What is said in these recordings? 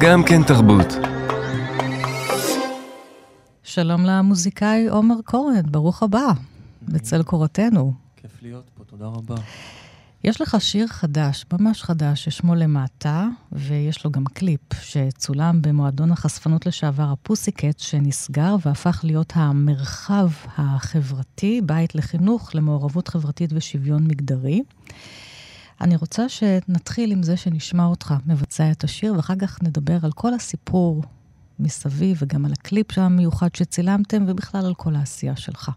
גם כן תרבות. שלום למוזיקאי עומר קורן, ברוך הבא, בצל קורתנו. כיף להיות פה, תודה רבה. יש לך שיר חדש, ממש חדש, ששמו למטה, ויש לו גם קליפ שצולם במועדון החשפנות לשעבר הפוסיקט, שנסגר והפך להיות המרחב החברתי, בית לחינוך, למעורבות חברתית ושוויון מגדרי. אני רוצה שנתחיל עם זה שנשמע אותך מבצע את השיר, ואחר כך נדבר על כל הסיפור מסביב, וגם על הקליפ המיוחד שצילמתם, ובכלל על כל העשייה שלך,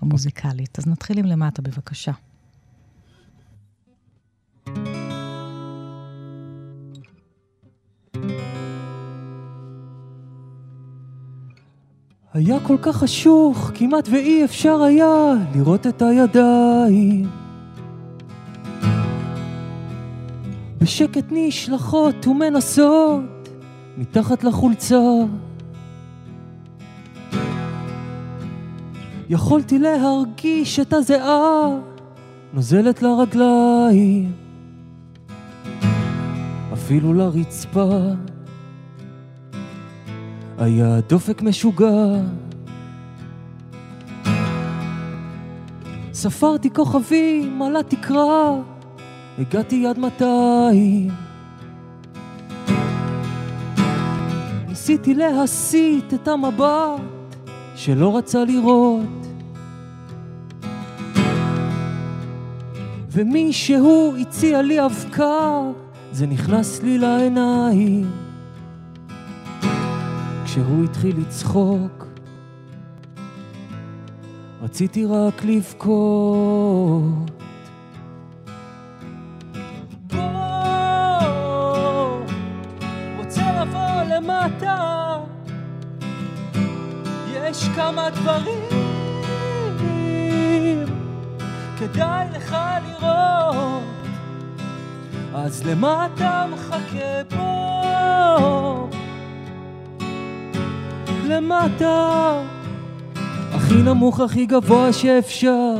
המוזיקלית. אז נתחיל עם למטה, בבקשה. היה כל כך חשוך, כמעט ואי אפשר היה לראות את הידיים. בשקט נשלחות ומנסות מתחת לחולצה. יכולתי להרגיש את הזיעה נוזלת לרגליים, אפילו לרצפה. היה דופק משוגע. ספרתי כוכבים על התקרה, הגעתי עד מאתיים. ניסיתי להסיט את המבט שלא רצה לראות. ומישהו הציע לי אבקה, זה נכנס לי לעיניים. כשהוא התחיל לצחוק, רציתי רק לבכות. כמה דברים כדאי לך לראות, אז למה אתה מחכה פה? למטה, הכי נמוך הכי גבוה שאפשר,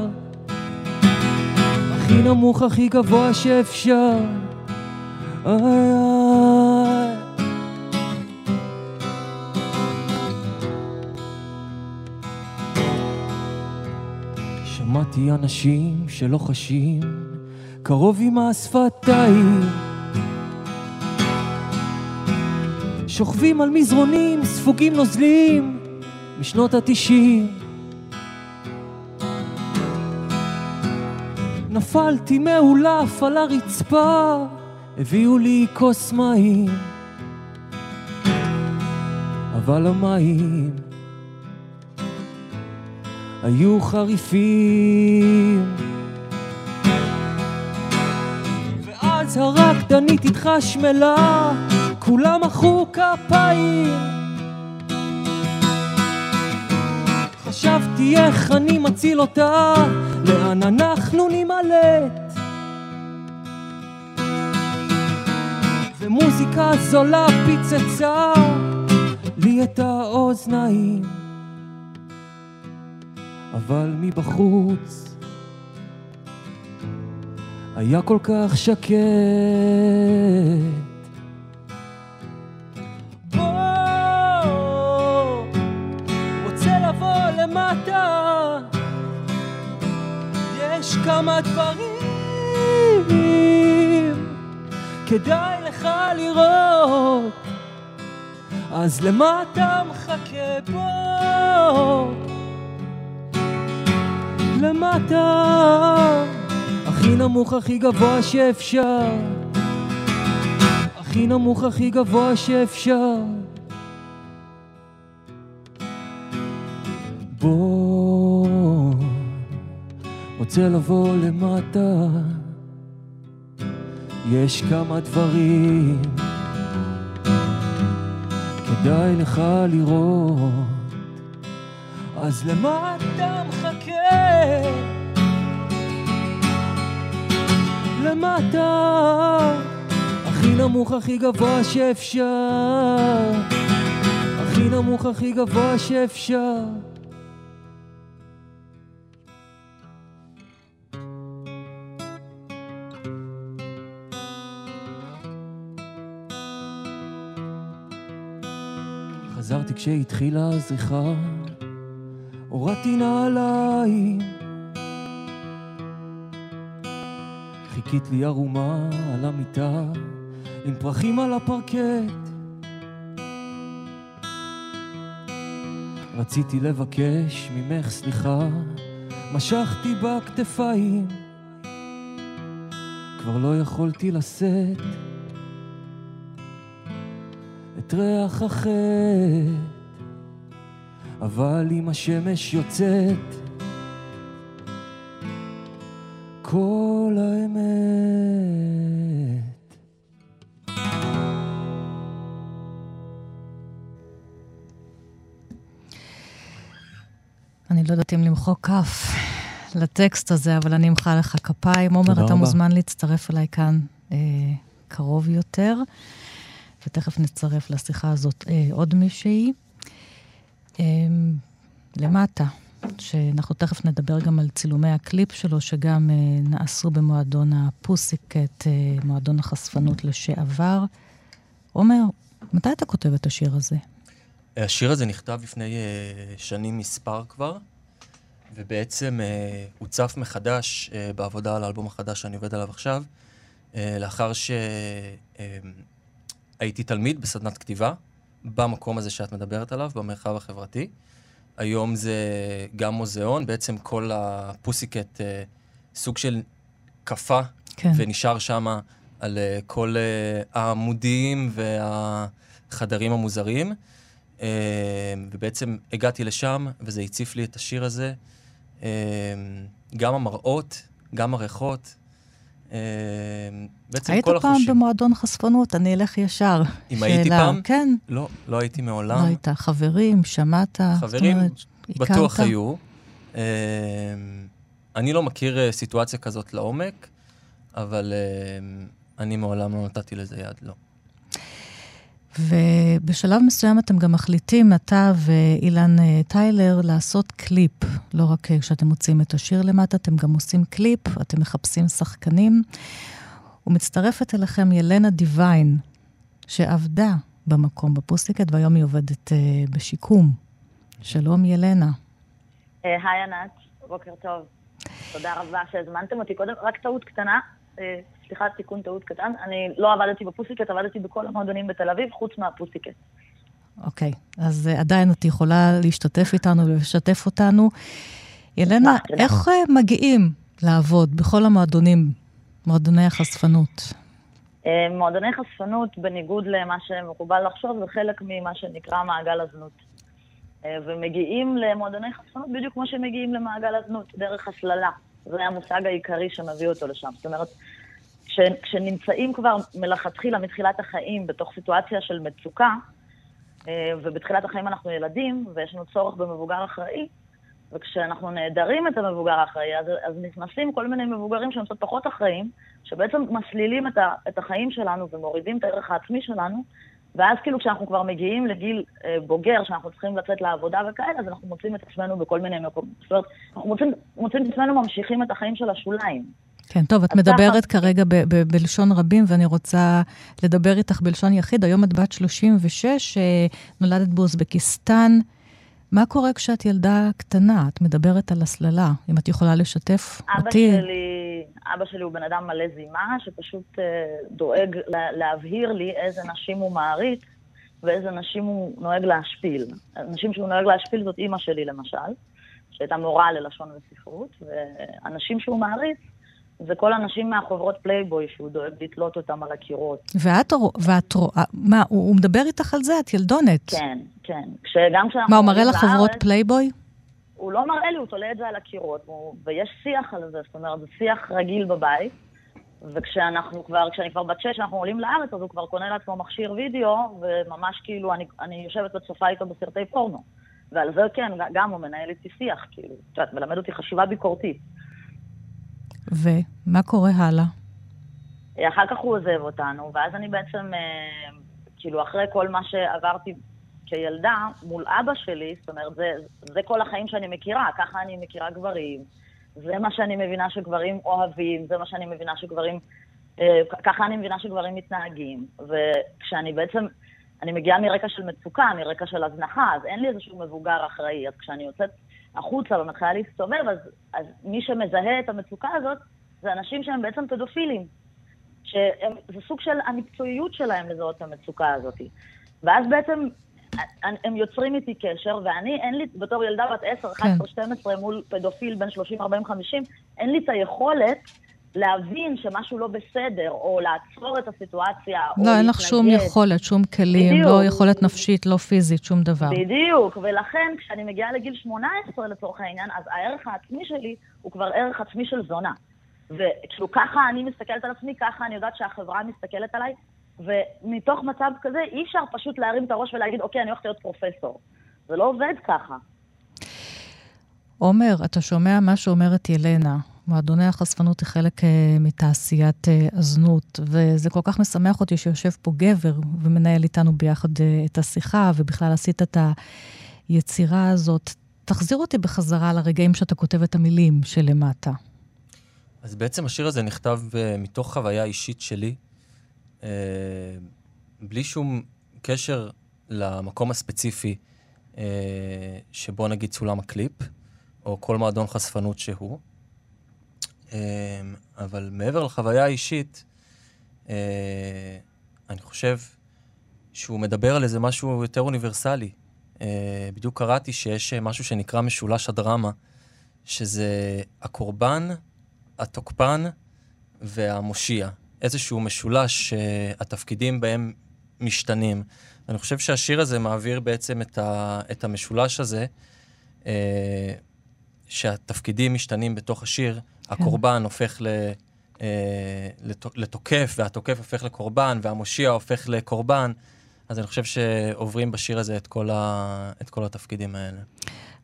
הכי נמוך הכי גבוה שאפשר. איי איי שמעתי אנשים שלא חשים קרוב עם השפתיים. שוכבים על מזרונים ספוגים נוזלים משנות התשעים. נפלתי מאולף על הרצפה הביאו לי כוס מים. אבל המים היו חריפים. ואז הרקדנית התחשמלה, כולם מחאו כפיים. חשבתי איך אני מציל אותה, לאן אנחנו נימלט. ומוזיקה זולה פיצצה לי את האוזניים. אבל מבחוץ היה כל כך שקט. בוא, רוצה לבוא למטה, יש כמה דברים כדאי לך לראות, אז למה אתה מחכה פה? למטה, הכי נמוך הכי גבוה שאפשר, הכי נמוך הכי גבוה שאפשר. בוא, רוצה לבוא למטה, יש כמה דברים. כדאי לך לראות, אז למה אתה מחכה? למה אתה הכי נמוך, הכי גבוה שאפשר? הכי נמוך, הכי גבוה שאפשר. חזרתי כשהתחילה הזריחה הורדתי נעליים. חיכית לי ערומה על המיטה, עם פרחים על הפרקט. רציתי לבקש ממך סליחה, משכתי בכתפיים, כבר לא יכולתי לשאת את ריח החטא, אבל אם השמש יוצאת, כל האמת. אני לא יודעת אם למחוא כף לטקסט הזה, אבל אני אמחא לך כפיים. עומר, אתה רבה. מוזמן להצטרף אליי כאן אה, קרוב יותר, ותכף נצטרף לשיחה הזאת אה, עוד מישהי. אה, למטה, שאנחנו תכף נדבר גם על צילומי הקליפ שלו, שגם אה, נעשו במועדון הפוסיקט, אה, מועדון החשפנות לשעבר. עומר, מתי אתה כותב את השיר הזה? השיר הזה נכתב לפני uh, שנים מספר כבר, ובעצם הוצף מחדש בעבודה על האלבום החדש שאני עובד עליו עכשיו, לאחר שהייתי תלמיד בסדנת כתיבה, במקום הזה שאת מדברת עליו, במרחב החברתי. היום זה גם מוזיאון, בעצם כל הפוסיקט uh, סוג של קפה, כן. ונשאר שם על uh, כל uh, העמודים והחדרים המוזרים. Uh, ובעצם הגעתי לשם, וזה הציף לי את השיר הזה. Uh, גם המראות, גם הריחות. Uh, בעצם היית כל פעם החושים. במועדון חשפנות, אני אלך ישר. אם הייתי שאלה. פעם? כן. לא, לא הייתי לא מעולם. היית חברים, שמעת? חברים אומרת, בטוח הכרת? היו. Uh, אני לא מכיר uh, סיטואציה כזאת לעומק, אבל אני מעולם לא נתתי לזה יד, לא. ובשלב מסוים אתם גם מחליטים, אתה ואילן אה, טיילר, לעשות קליפ. לא רק אה, כשאתם מוצאים את השיר למטה, אתם גם עושים קליפ, אתם מחפשים שחקנים. ומצטרפת אליכם ילנה דיוויין, שעבדה במקום ב Pussycat, והיום היא עובדת אה, בשיקום. שלום, ילנה. היי ענת, בוקר טוב. תודה רבה שהזמנתם אותי. קודם, רק טעות קטנה, סליחה, תיקון טעות קטן. אני לא עבדתי בפוסיקט, עבדתי בכל המועדונים בתל אביב, חוץ מהפוסיקט. אוקיי, אז uh, עדיין את יכולה להשתתף איתנו ולשתף אותנו. ילנה, תודה. איך uh, מגיעים לעבוד בכל המועדונים, מועדוני החשפנות? אה, מועדוני חשפנות, בניגוד למה שמקובל לחשוב, זה חלק ממה שנקרא מעגל הזנות. אה, ומגיעים למועדוני חשפנות בדיוק כמו שמגיעים למעגל הזנות, דרך הסללה. זה המושג העיקרי שמביא אותו לשם. זאת אומרת, כשנמצאים כבר מלכתחילה, מתחילת החיים, בתוך סיטואציה של מצוקה, אה, ובתחילת החיים אנחנו ילדים, ויש לנו צורך במבוגר אחראי, וכשאנחנו נעדרים את המבוגר האחראי, אז, אז נכנסים כל מיני מבוגרים שהם קצת פחות אחראים, שבעצם מסלילים את, ה, את החיים שלנו ומורידים את הערך העצמי שלנו, ואז כאילו כשאנחנו כבר מגיעים לגיל אה, בוגר, שאנחנו צריכים לצאת לעבודה וכאלה, אז אנחנו מוצאים את עצמנו בכל מיני מקומות. זאת אומרת, אנחנו מוצאים, מוצאים את עצמנו ממשיכים את החיים של השוליים. כן, טוב, את מדברת ככה- כרגע ב- ב- בלשון רבים, ואני רוצה לדבר איתך בלשון יחיד. היום את בת 36, אה, נולדת באוזבקיסטן. מה קורה כשאת ילדה קטנה? את מדברת על הסללה. אם את יכולה לשתף אבא אותי. שלי, אבא שלי הוא בן אדם מלא זימה, שפשוט אה, דואג לה, להבהיר לי איזה נשים הוא מעריץ ואיזה נשים הוא נוהג להשפיל. הנשים שהוא נוהג להשפיל זאת אימא שלי למשל, שהייתה מורה ללשון וספרות, והנשים שהוא מעריץ זה כל הנשים מהחוברות פלייבוי שהוא דואג לתלות אותם על הקירות. ואת, ואת רואה, מה, הוא, הוא מדבר איתך על זה? את ילדונת. כן, כן. כשגם כשאנחנו מה, הוא מראה לך לארץ- פלייבוי? הוא לא מראה לי, הוא תולה את זה על הקירות, הוא, ויש שיח על זה, זאת אומרת, זה שיח רגיל בבית, וכשאנחנו כבר, כשאני כבר בת שש, אנחנו עולים לארץ, אז הוא כבר קונה לעצמו מכשיר וידאו, וממש כאילו, אני, אני יושבת וצופה איתו בסרטי פורנו. ועל זה כן, גם הוא מנהל איתי שיח, כאילו, את יודעת, מלמד אותי חשיבה ביקורתית. ומה קורה הלאה? אחר כך הוא עוזב אותנו, ואז אני בעצם, אה, כאילו, אחרי כל מה שעברתי כילדה, מול אבא שלי, זאת אומרת, זה, זה כל החיים שאני מכירה, ככה אני מכירה גברים, זה מה שאני מבינה שגברים אוהבים, זה מה שאני מבינה שגברים, אה, ככה אני מבינה שגברים מתנהגים. וכשאני בעצם אני מגיעה מרקע של מצוקה, מרקע של הזנחה, אז אין לי איזשהו מבוגר אחראי. אז כשאני יוצאת החוצה ומתחילה להסתובב, אז, אז מי שמזהה את המצוקה הזאת, זה אנשים שהם בעצם פדופילים. שזה סוג של המקצועיות שלהם לזהות את המצוקה הזאת. ואז בעצם הם יוצרים איתי קשר, ואני, אין לי, בתור ילדה בת 10, 11, 12, מול פדופיל בין 30, 40, 50, אין לי את היכולת להבין שמשהו לא בסדר, או לעצור את הסיטואציה, או להתנגד. לא, אין לך שום יכולת, שום כלים, בדיוק. לא יכולת נפשית, לא פיזית, שום דבר. בדיוק, ולכן כשאני מגיעה לגיל 18 לצורך העניין, אז הערך העצמי שלי הוא כבר ערך עצמי של זונה. וכאילו ככה אני מסתכלת על עצמי, ככה אני יודעת שהחברה מסתכלת עליי, ומתוך מצב כזה אי אפשר פשוט להרים את הראש ולהגיד, אוקיי, אני הולכת להיות פרופסור. זה לא עובד ככה. עומר, אתה שומע מה שאומרת ילנה. מועדוני החשפנות היא חלק uh, מתעשיית uh, הזנות, וזה כל כך משמח אותי שיושב פה גבר ומנהל איתנו ביחד uh, את השיחה, ובכלל עשית את היצירה הזאת. תחזיר אותי בחזרה לרגעים שאתה כותב את המילים שלמטה. אז בעצם השיר הזה נכתב uh, מתוך חוויה אישית שלי, uh, בלי שום קשר למקום הספציפי uh, שבו נגיד צולם הקליפ, או כל מועדון חשפנות שהוא. Uh, אבל מעבר לחוויה האישית, uh, אני חושב שהוא מדבר על איזה משהו יותר אוניברסלי. Uh, בדיוק קראתי שיש משהו שנקרא משולש הדרמה, שזה הקורבן, התוקפן והמושיע. איזשהו משולש שהתפקידים בהם משתנים. אני חושב שהשיר הזה מעביר בעצם את, ה, את המשולש הזה, אה, שהתפקידים משתנים בתוך השיר. כן. הקורבן הופך ל, אה, לתוקף, והתוקף הופך לקורבן, והמושיע הופך לקורבן. אז אני חושב שעוברים בשיר הזה את כל, ה, את כל התפקידים האלה.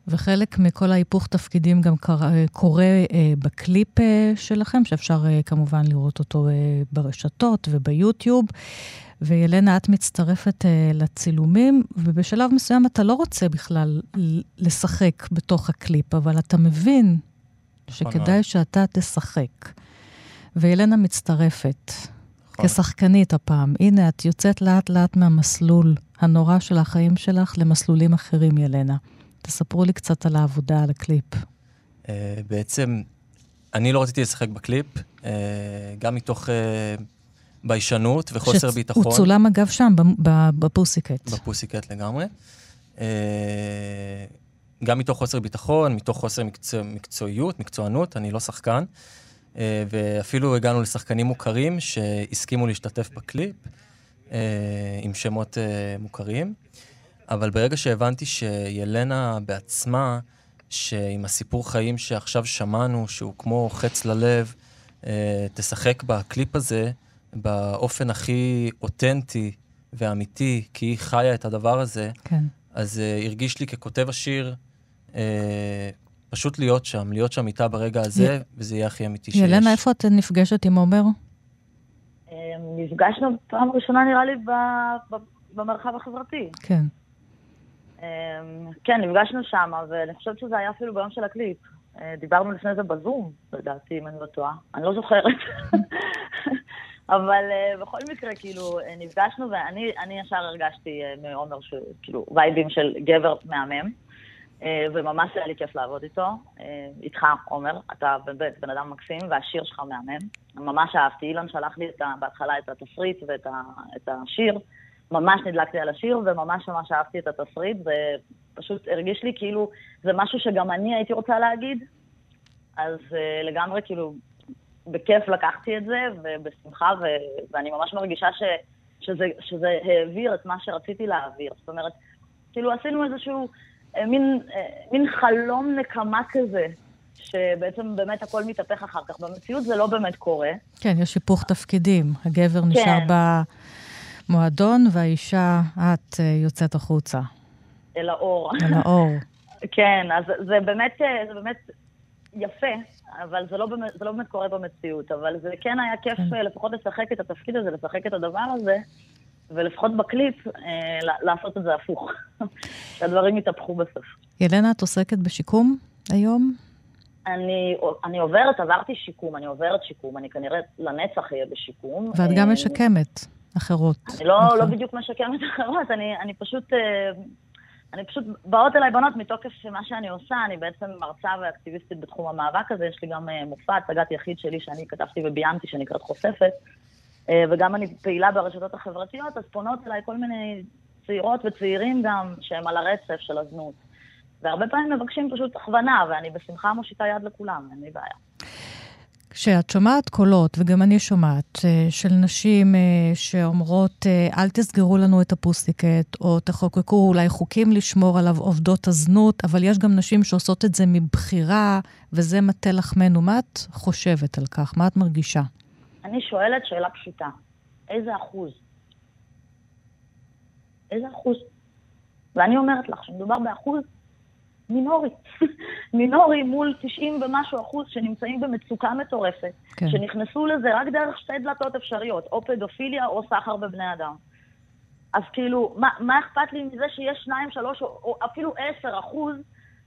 וחלק מכל ההיפוך תפקידים גם קורה, קורה אה, בקליפ אה, שלכם, שאפשר אה, כמובן לראות אותו אה, ברשתות וביוטיוב. וילנה, את מצטרפת אה, לצילומים, ובשלב מסוים אתה לא רוצה בכלל לשחק בתוך הקליפ, אבל אתה מבין שכדאי שאתה תשחק. וילנה מצטרפת. נכון. כשחקנית הפעם. הנה, את יוצאת לאט-לאט מהמסלול הנורא של החיים שלך למסלולים אחרים, ילנה. תספרו לי קצת על העבודה, על הקליפ. Uh, בעצם, אני לא רציתי לשחק בקליפ, uh, גם מתוך uh, ביישנות וחוסר שצ... ביטחון. הוא צולם אגב שם, ב Pussycat. ב Pussycat לגמרי. Uh, גם מתוך חוסר ביטחון, מתוך חוסר מקצוע, מקצועיות, מקצוענות, אני לא שחקן. Uh, ואפילו הגענו לשחקנים מוכרים שהסכימו להשתתף בקליפ, uh, עם שמות uh, מוכרים. אבל ברגע שהבנתי שילנה בעצמה, שעם הסיפור חיים שעכשיו שמענו, שהוא כמו חץ ללב, אה, תשחק בקליפ הזה באופן הכי אותנטי ואמיתי, כי היא חיה את הדבר הזה, כן. אז אה, הרגיש לי ככותב השיר, אה, פשוט להיות שם, להיות שם איתה ברגע הזה. וזה יהיה הכי אמיתי שיש. ילנה, איפה את נפגשת עם עומר? נפגשנו פעם ראשונה, נראה לי, במרחב החברתי. כן. אמ, כן, נפגשנו שם, ואני חושבת שזה היה אפילו ביום של הקליפ. אה, דיברנו לפני זה בזום, לדעתי, אם אני לא טועה. אני לא זוכרת. אבל בכל מקרה, כאילו, אה, נפגשנו, ואני ישר הרגשתי מעומר, כאילו, וייבים של גבר מהמם, וממש היה לי כיף לעבוד איתו. Uh, איתך, עומר, אתה באמת בן אדם מקסים, והשיר שלך מהמם. ממש אהבתי. אילן שלח לי את ה, בהתחלה את התפריט ואת ה, את השיר. ממש נדלקתי על השיר, וממש ממש אהבתי את התסריט, ופשוט הרגיש לי כאילו זה משהו שגם אני הייתי רוצה להגיד, אז uh, לגמרי כאילו, בכיף לקחתי את זה, ובשמחה, ו- ואני ממש מרגישה ש- שזה, שזה העביר את מה שרציתי להעביר. זאת אומרת, כאילו עשינו איזשהו אה, מין, מין חלום נקמה כזה, שבעצם באמת הכל מתהפך אחר כך. במציאות זה לא באמת קורה. כן, יש היפוך תפקידים. הגבר כן. נשאר ב... מועדון, והאישה, את אה, יוצאת החוצה. אל האור. אל האור. כן, אז זה באמת, אה, זה באמת יפה, אבל זה לא, באמת, זה לא באמת קורה במציאות. אבל זה כן היה כיף כן. אה, לפחות לשחק את התפקיד הזה, לשחק את הדבר הזה, ולפחות בקליפ אה, לעשות את זה הפוך. שהדברים יתהפכו בסוף. ילנה, את עוסקת בשיקום היום? אני, אני עוברת, עברתי שיקום, אני עוברת שיקום, אני כנראה לנצח אהיה בשיקום. ואת גם משקמת. אחרות. אני לא, נכון. לא בדיוק משקמת אחרות, אני, אני פשוט... אה, אני פשוט, באות אליי בנות מתוקף מה שאני עושה, אני בעצם מרצה ואקטיביסטית בתחום המאבק הזה, יש לי גם אה, מופע, הצגת יחיד שלי שאני כתבתי וביימתי, שנקראת חושפת, אה, וגם אני פעילה ברשתות החברתיות, אז פונות אליי כל מיני צעירות וצעירים גם, שהם על הרצף של הזנות. והרבה פעמים מבקשים פשוט הכוונה, ואני בשמחה מושיטה יד לכולם, אין לי בעיה. כשאת שומעת קולות, וגם אני שומעת, אה, של נשים אה, שאומרות, אה, אל תסגרו לנו את הפוסטיקט, או תחוקקו אולי חוקים לשמור עליו עובדות הזנות, אבל יש גם נשים שעושות את זה מבחירה, וזה מטה לחמנו. מה את חושבת על כך? מה את מרגישה? אני שואלת שאלה פשוטה, איזה אחוז? איזה אחוז? ואני אומרת לך שמדובר באחוז מינורי. מינורי מול 90 ומשהו אחוז שנמצאים במצוקה מטורפת, כן. שנכנסו לזה רק דרך שתי דלתות אפשריות, או פדופיליה או סחר בבני אדם. אז כאילו, מה, מה אכפת לי מזה שיש 2, 3 או, או אפילו 10 אחוז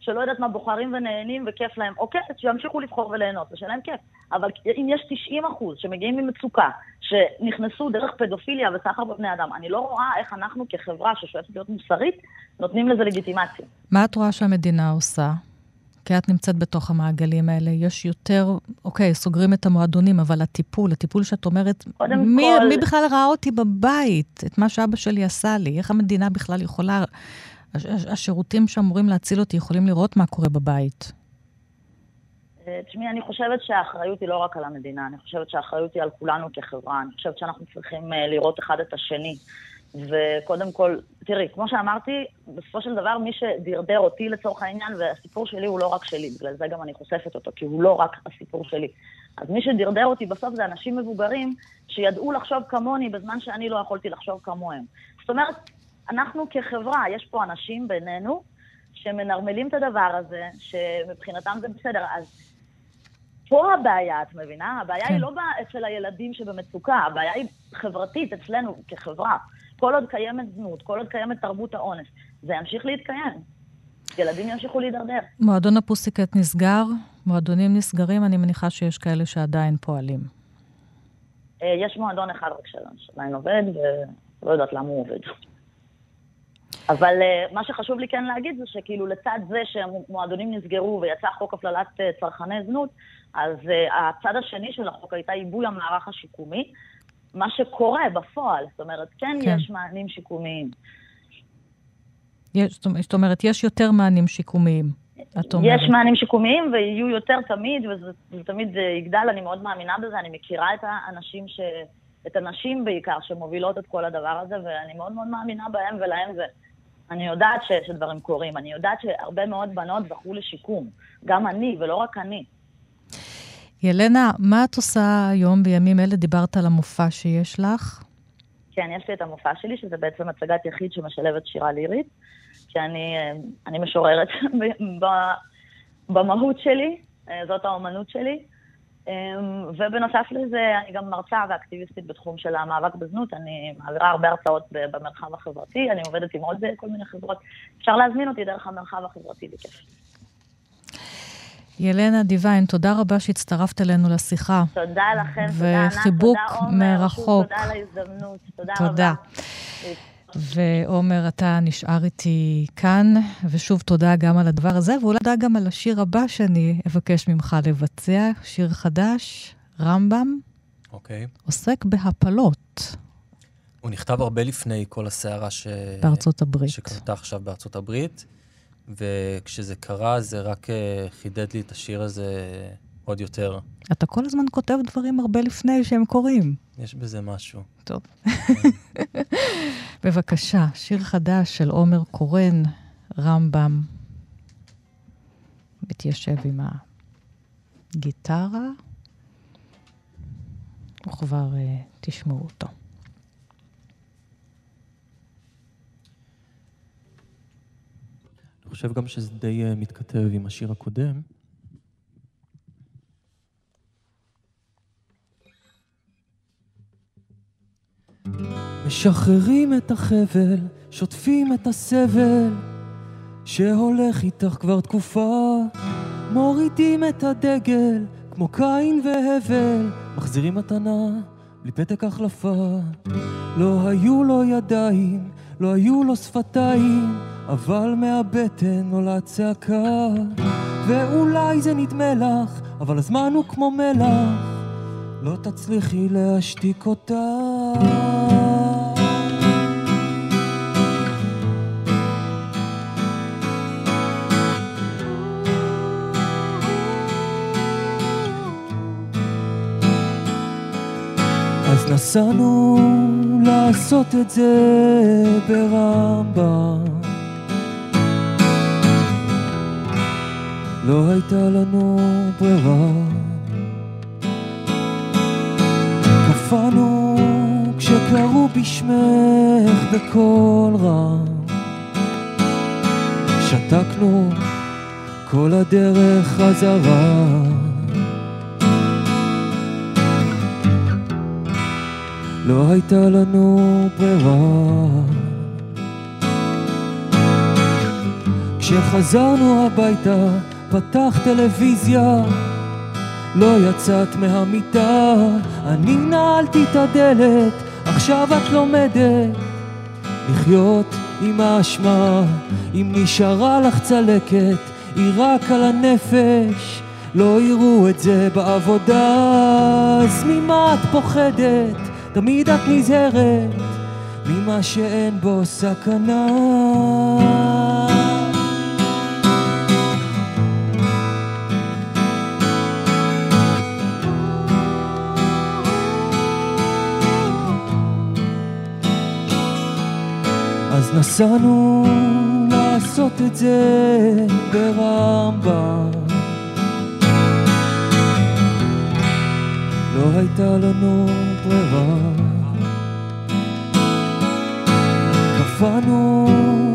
שלא יודעת מה, בוחרים ונהנים וכיף להם? אוקיי, שימשיכו לבחור וליהנות, ושיהיה להם כיף. אבל אם יש 90 אחוז שמגיעים ממצוקה, שנכנסו דרך פדופיליה וסחר בבני אדם, אני לא רואה איך אנחנו כחברה ששואפת להיות מוסרית, נותנים לזה לגיטימציה. מה את רואה שהמדינה עושה? כי את נמצאת בתוך המעגלים האלה. יש יותר, אוקיי, סוגרים את המועדונים, אבל הטיפול, הטיפול שאת אומרת, מי, כל- מי בכלל ראה אותי בבית? את מה שאבא שלי עשה לי? איך המדינה בכלל יכולה... הש- הש- השירותים שאמורים להציל אותי יכולים לראות מה קורה בבית. תשמעי, אני חושבת שהאחריות היא לא רק על המדינה, אני חושבת שהאחריות היא על כולנו כחברה. אני חושבת שאנחנו צריכים אה, לראות אחד את השני. וקודם כל, תראי, כמו שאמרתי, בסופו של דבר מי שדרדר אותי לצורך העניין, והסיפור שלי הוא לא רק שלי, בגלל זה גם אני חושפת אותו, כי הוא לא רק הסיפור שלי. אז מי שדרדר אותי בסוף זה אנשים מבוגרים שידעו לחשוב כמוני בזמן שאני לא יכולתי לחשוב כמוהם. זאת אומרת, אנחנו כחברה, יש פה אנשים בינינו שמנרמלים את הדבר הזה, שמבחינתם זה בסדר. אז פה הבעיה, את מבינה? הבעיה כן. היא לא אצל הילדים שבמצוקה, הבעיה היא חברתית אצלנו כחברה. כל עוד קיימת זנות, כל עוד קיימת תרבות האונס, זה ימשיך להתקיים. ילדים ימשיכו להידרדר. מועדון הפוסיקט נסגר, מועדונים נסגרים, אני מניחה שיש כאלה שעדיין פועלים. אה, יש מועדון אחד רק שלנו שעדיין עובד, ולא יודעת למה הוא עובד. אבל אה, מה שחשוב לי כן להגיד זה שכאילו לצד זה שמועדונים נסגרו ויצא חוק הפללת אה, צרכני זנות, אז אה, הצד השני של החוק הייתה עיבוי המערך השיקומי, מה שקורה בפועל, זאת אומרת, כן, כן. יש מענים שיקומיים. יש, זאת אומרת- יש יותר מענים שיקומיים, את אומרת. יש מענים שיקומיים ויהיו יותר תמיד, וזה זה תמיד אה, יגדל, אני מאוד מאמינה בזה, אני מכירה את האנשים ש... את הנשים בעיקר שמובילות את כל הדבר הזה, ואני מאוד מאוד מאמינה בהם ולהם, ואני יודעת ש... שדברים קורים. אני יודעת שהרבה מאוד בנות זכו לשיקום. גם אני, ולא רק אני. ילנה, מה את עושה היום בימים אלה? דיברת על המופע שיש לך. כן, יש לי את המופע שלי, שזה בעצם הצגת יחיד שמשלבת שירה לירית, שאני אה, משוררת במהות שלי, אה, זאת האומנות שלי. אה, ובנוסף לזה, אני גם מרצה ואקטיביסטית בתחום של המאבק בזנות. אני מעבירה הרבה הרצאות במרחב החברתי, אני עובדת עם עוד כל מיני חברות. אפשר להזמין אותי דרך המרחב החברתי בכיף. ילנה דיוויין, תודה רבה שהצטרפת אלינו לשיחה. תודה לכם, תודה ענת, וחיבוק תודה עומר, מרחוק. שוב תודה על ההזדמנות, תודה רבה. תודה. ועומר, אתה נשאר איתי כאן, ושוב תודה גם על הדבר הזה, ואולי תודה גם על השיר הבא שאני אבקש ממך לבצע, שיר חדש, רמב"ם, אוקיי. עוסק בהפלות הוא נכתב הרבה לפני כל הסערה ש... בארצות הברית. שקרתה עכשיו בארצות הברית, וכשזה קרה זה רק אה, חידד לי את השיר הזה עוד יותר. אתה כל הזמן כותב דברים הרבה לפני שהם קורים. יש בזה משהו. טוב. בבקשה, שיר חדש של עומר קורן, רמב"ם, מתיישב עם הגיטרה, וכבר uh, תשמעו אותו. אני חושב גם שזה די אה, מתכתב עם השיר הקודם. משחררים את החבל, שוטפים את הסבל שהולך איתך כבר תקופה מורידים את הדגל כמו קין והבל מחזירים מתנה בלי פתק החלפה. לא היו לו ידיים, לא היו לו שפתיים, אבל מהבטן עולה צעקה. ואולי זה נדמה לך, אבל הזמן הוא כמו מלח, לא תצליחי להשתיק אותה. אז נסענו לעשות את זה ברמב"ם. לא הייתה לנו ברירה. קפאנו כשקראו בשמך בקול רם. שתקנו כל הדרך חזרה. לא הייתה לנו ברירה. כשחזרנו הביתה, פתח טלוויזיה, לא יצאת מהמיטה, אני נעלתי את הדלת, עכשיו את לומדת לחיות עם האשמה, אם נשארה לך צלקת, היא רק על הנפש, לא יראו את זה בעבודה, אז ממה את פוחדת? תמיד את נזהרת ממה שאין בו סכנה. אז נסענו לעשות את זה ברמב"ם. לא הייתה לנו ברירה. קפאנו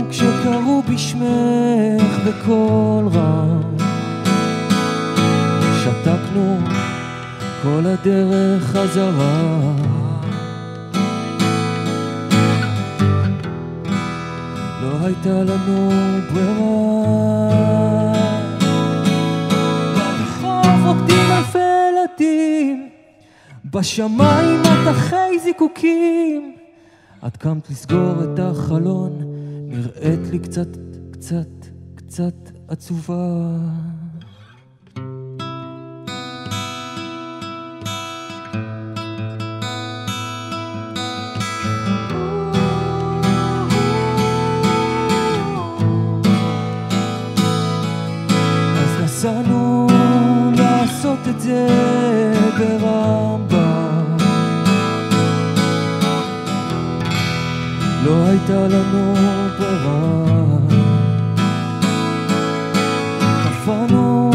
כשקראו בשמך בקול רם. שתקנו כל הדרך חזרה. הייתה לנו ברירה. ברחוב רוקדים אלפי ילדים, בשמיים מטחי זיקוקים. את קמת לסגור את החלון, נראית לי קצת, קצת, קצת עצובה. נסענו לעשות את זה ברמב"ם. לא הייתה לנו ברירה. קפאנו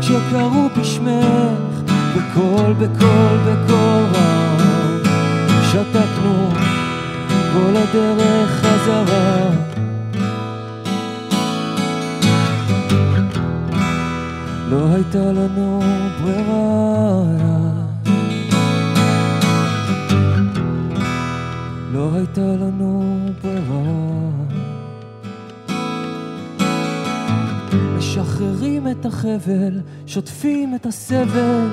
כשקראו בשמך, בקול, בקול, בקול רם. שתקנו כל הדרך חזרה. הייתה לנו ברירה. לא הייתה לנו ברירה. משחררים את החבל, שוטפים את הסבל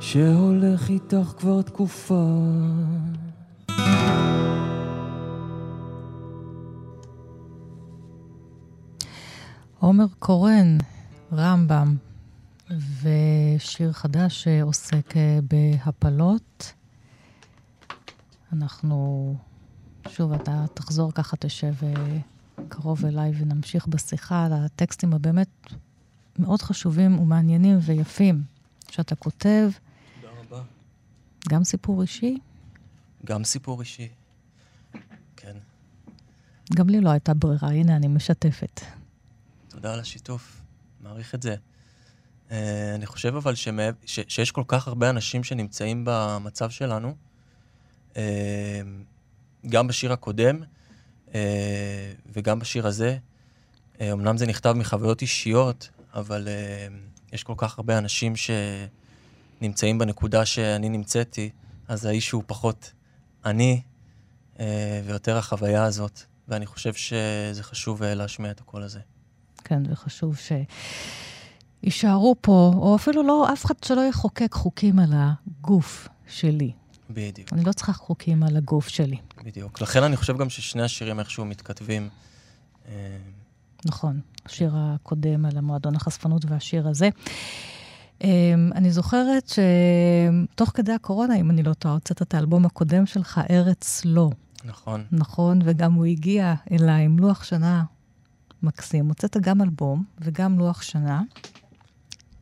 שהולך איתך כבר תקופה. עומר קורן, רמב"ם, ושיר חדש שעוסק אה, בהפלות. אנחנו, שוב, אתה תחזור ככה, תשב אה, קרוב אליי ונמשיך בשיחה על הטקסטים הבאמת מאוד חשובים ומעניינים ויפים שאתה כותב. תודה רבה. גם סיפור אישי, גם סיפור אישי. כן. גם לי לא הייתה ברירה, הנה, אני משתפת. תודה על השיתוף, מעריך את זה. Uh, אני חושב אבל שמע... ש... שיש כל כך הרבה אנשים שנמצאים במצב שלנו, uh, גם בשיר הקודם uh, וגם בשיר הזה. אמנם זה נכתב מחוויות אישיות, אבל יש כל כך הרבה אנשים שנמצאים בנקודה שאני נמצאתי, אז האיש הוא פחות אני ויותר החוויה הזאת, ואני חושב שזה חשוב להשמיע את הקול הזה. כן, וחשוב שיישארו פה, או אפילו לא, אף אחד שלא יחוקק חוקים על הגוף שלי. בדיוק, אני לא צריכה חוקים על הגוף שלי. בדיוק. לכן אני חושב גם ששני השירים איכשהו מתכתבים. אה, נכון, השיר הקודם על המועדון החשפנות והשיר הזה. אמ, אני זוכרת שתוך כדי הקורונה, אם אני לא טועה, הוצאת את האלבום הקודם שלך, ארץ לא. נכון. נכון, וגם הוא הגיע אליי עם לוח שנה מקסים. הוצאת גם אלבום וגם לוח שנה.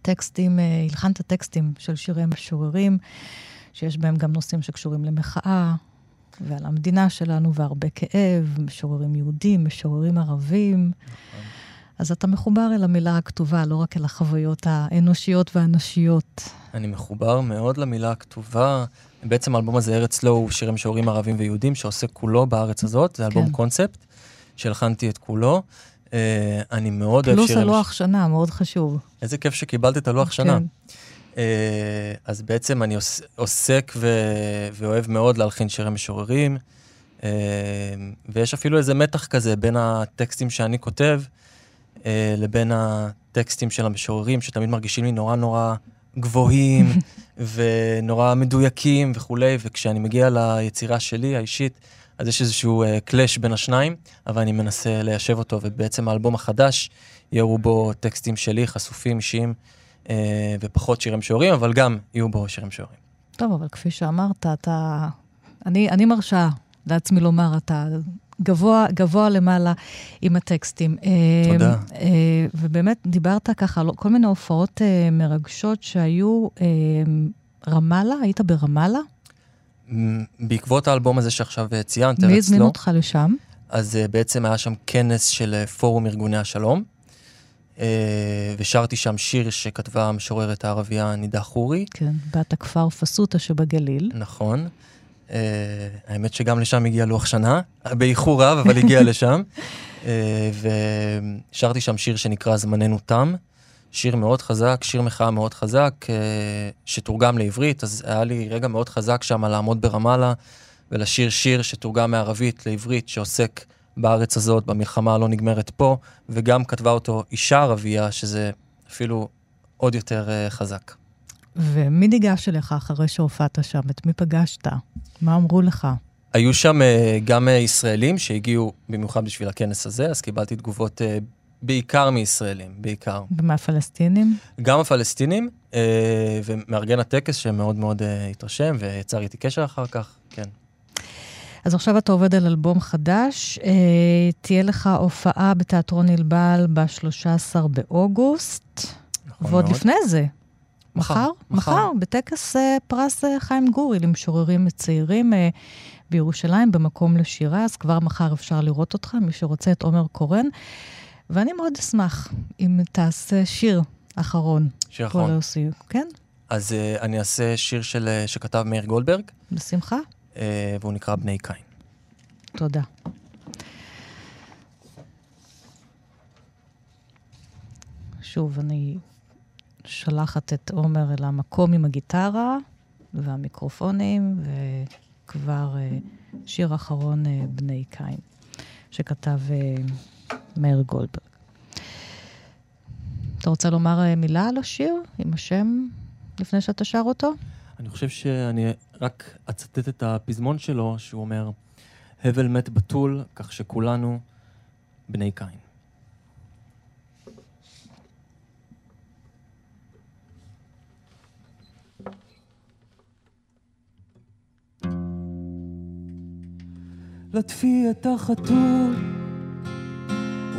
טקסטים, אה, הלחנת טקסטים של שירי משוררים, שיש בהם גם נושאים שקשורים למחאה ועל המדינה שלנו והרבה כאב, משוררים יהודים, משוררים ערבים. אז אתה מחובר אל המילה הכתובה, לא רק אל החוויות האנושיות והנשיות. אני מחובר מאוד למילה הכתובה. בעצם האלבום הזה, ארץ לא, הוא שירים משוררים ערבים ויהודים, שעוסק כולו בארץ הזאת. זה אלבום כן. קונספט, שהלחנתי את כולו. אה, אני מאוד אוהב פלוס שירים... הלוח שנה, מאוד חשוב. איזה כיף שקיבלת את הלוח שנה. כן. אה, אז בעצם אני עוס- עוסק ו- ואוהב מאוד להלחין שירי משוררים, אה, ויש אפילו איזה מתח כזה בין הטקסטים שאני כותב אה, לבין הטקסטים של המשוררים, שתמיד מרגישים לי נורא נורא גבוהים ונורא מדויקים וכולי, וכשאני מגיע ליצירה שלי האישית, אז יש איזשהו קלאש בין השניים, אבל אני מנסה ליישב אותו, ובעצם האלבום החדש, יהיו בו טקסטים שלי, חשופים, אישיים. אה, ופחות שירים משוררים, אבל גם יהיו בו שירים משוררים. טוב, אבל כפי שאמרת, אתה... אני, אני מרשה לעצמי לומר, אתה גבוה, גבוה למעלה עם הטקסטים. תודה. אה, אה, ובאמת, דיברת ככה על כל מיני הופעות אה, מרגשות שהיו אה, רמאללה, היית ברמאללה? בעקבות האלבום הזה שעכשיו אה, ציינת, מי הזמין אותך לשם? אז אה, בעצם היה שם כנס של אה, פורום ארגוני השלום, ושרתי שם שיר שכתבה המשוררת הערבייה נידה חורי, כן, בת הכפר פסוטה שבגליל. נכון. אה, האמת שגם לשם הגיע לוח שנה, באיחור רב, אבל הגיע לשם. אה, ושרתי שם שיר שנקרא זמננו תם. שיר מאוד חזק, שיר מחאה מאוד חזק, אה, שתורגם לעברית, אז היה לי רגע מאוד חזק שם לעמוד ברמאללה ולשיר שיר שתורגם מערבית לעברית, שעוסק בארץ הזאת, במלחמה הלא נגמרת פה, וגם כתבה אותו אישה ערבייה, שזה אפילו עוד יותר אה, חזק. ומי ניגש אליך אחרי שהופעת שם? את מי פגשת? מה אמרו לך? היו שם אה, גם ישראלים שהגיעו במיוחד בשביל הכנס הזה, אז קיבלתי תגובות בעיקר מישראלים, בעיקר. ומהפלסטינים? גם הפלסטינים, אה, ומארגן הטקס שמאוד מאוד אה, התרשם ויצר איתי קשר אחר כך, כן. אז עכשיו אתה עובד על אלבום חדש. אה, תהיה לך הופעה בתיאטרון נלבל ב-13 באוגוסט. נכון ועוד מאוד. לפני זה. מחר, מחר? מחר. מחר, בטקס אה, פרס אה, חיים גורי למשוררים צעירים אה, בירושלים, במקום לשירה, אז כבר מחר אפשר לראות אותך, מי שרוצה את עומר קורן. ואני מאוד אשמח אם תעשה שיר אחרון. שיר אחרון. ליוסי, כן? אז אה, אני אעשה שיר של, אה, שכתב מאיר גולדברג, בשמחה. אה, והוא נקרא בני קין. תודה. שוב, אני שלחת את עומר אל המקום עם הגיטרה והמיקרופונים, וכבר אה, שיר אחרון, אה, בני קין, שכתב אה, מאיר גולדברג. אתה רוצה לומר אה, מילה על השיר עם השם לפני שאתה שר אותו? אני חושב שאני רק אצטט את הפזמון שלו, שהוא אומר, הבל מת בתול, כך שכולנו בני קין. לטפי את החתול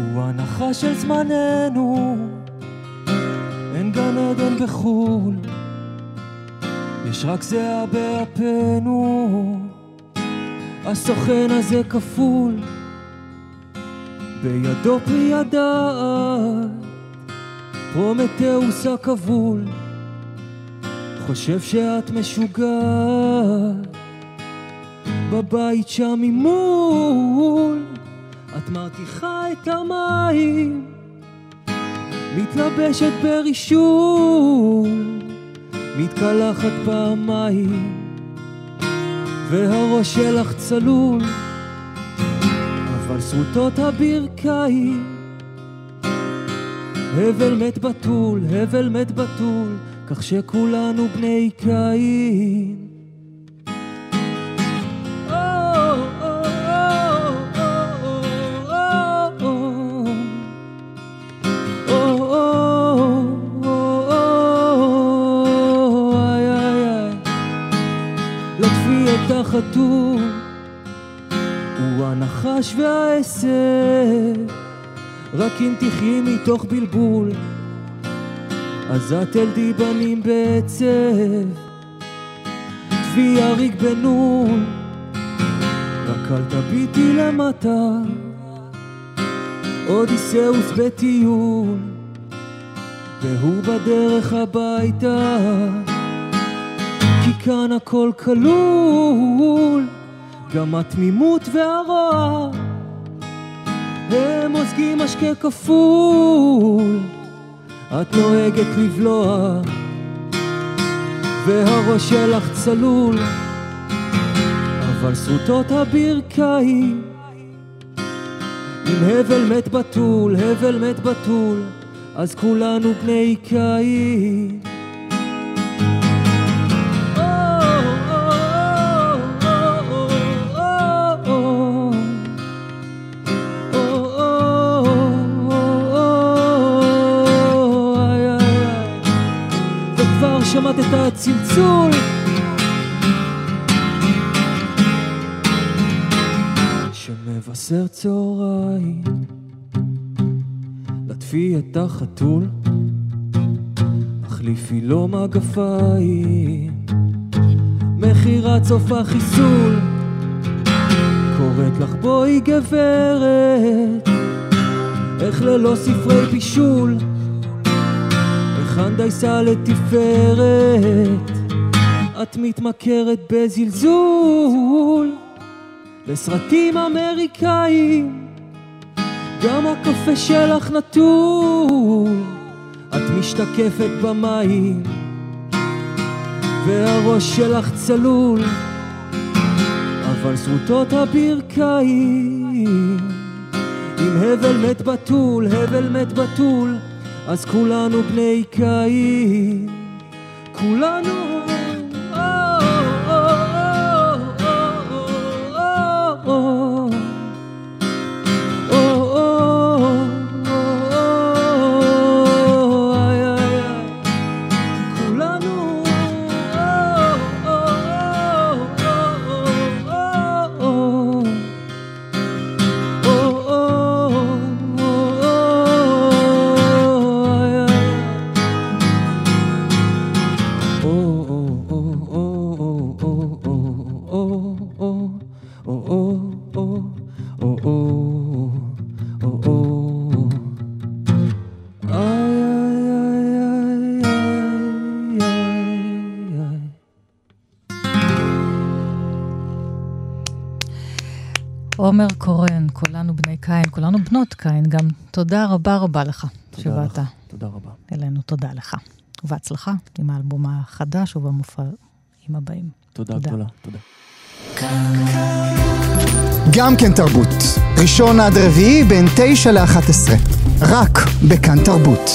הוא הנחה של זמננו. אין גן עדן בחו"ל יש רק זיעה באפינו הסוכן הזה כפול בידו פרי הדעת פרומטאוס הכבול. חושב שאת משוגעת בבית שם ממול את מרתיחה את המים מתלבשת ברישול מתקלחת פעמיים והראש שלך צלול אבל שרוטות הברכיים. הבל מת בתול, הבל מת בתול כך שכולנו בני קין הוא הנחש והעשב, רק אם תחי מתוך בלבול, אז את תלדי בנים בעצב, תבי אריק בנון, רק אל תביטי למטה, אודיסאוס בטיול, והוא בדרך הביתה, כי כאן הכל כלול. גם התמימות והרוע הם מוזגים משקה כפול את נוהגת לבלוע והראש שלך צלול אבל שרוטות הברכיים עם הבל מת בתול, הבל מת בתול אז כולנו בני קין את הצלצול. שמבשר צהריים לטפי את החתול החליפי לו מגפיים. מכירת סוף החיסול קוראת לך בואי גברת איך ללא ספרי בישול היכן דייסה לתפארת. את מתמכרת בזלזול. לסרטים אמריקאים גם הקפה שלך נטול. את משתקפת במים והראש שלך צלול. אבל שרוטות הברכיים עם הבל מת בתול, הבל מת בתול אז כולנו בני קין, כולנו עומר קורן, כולנו בני קין, כולנו בנות קין, גם תודה רבה רבה לך שבאת. תודה רבה. אלינו, תודה לך. ובהצלחה עם האלבום החדש ובמופעים הבאים. תודה גדולה, תודה. גם כן תרבות, ראשון עד רביעי בין תשע לאחת עשרה, רק בכאן תרבות.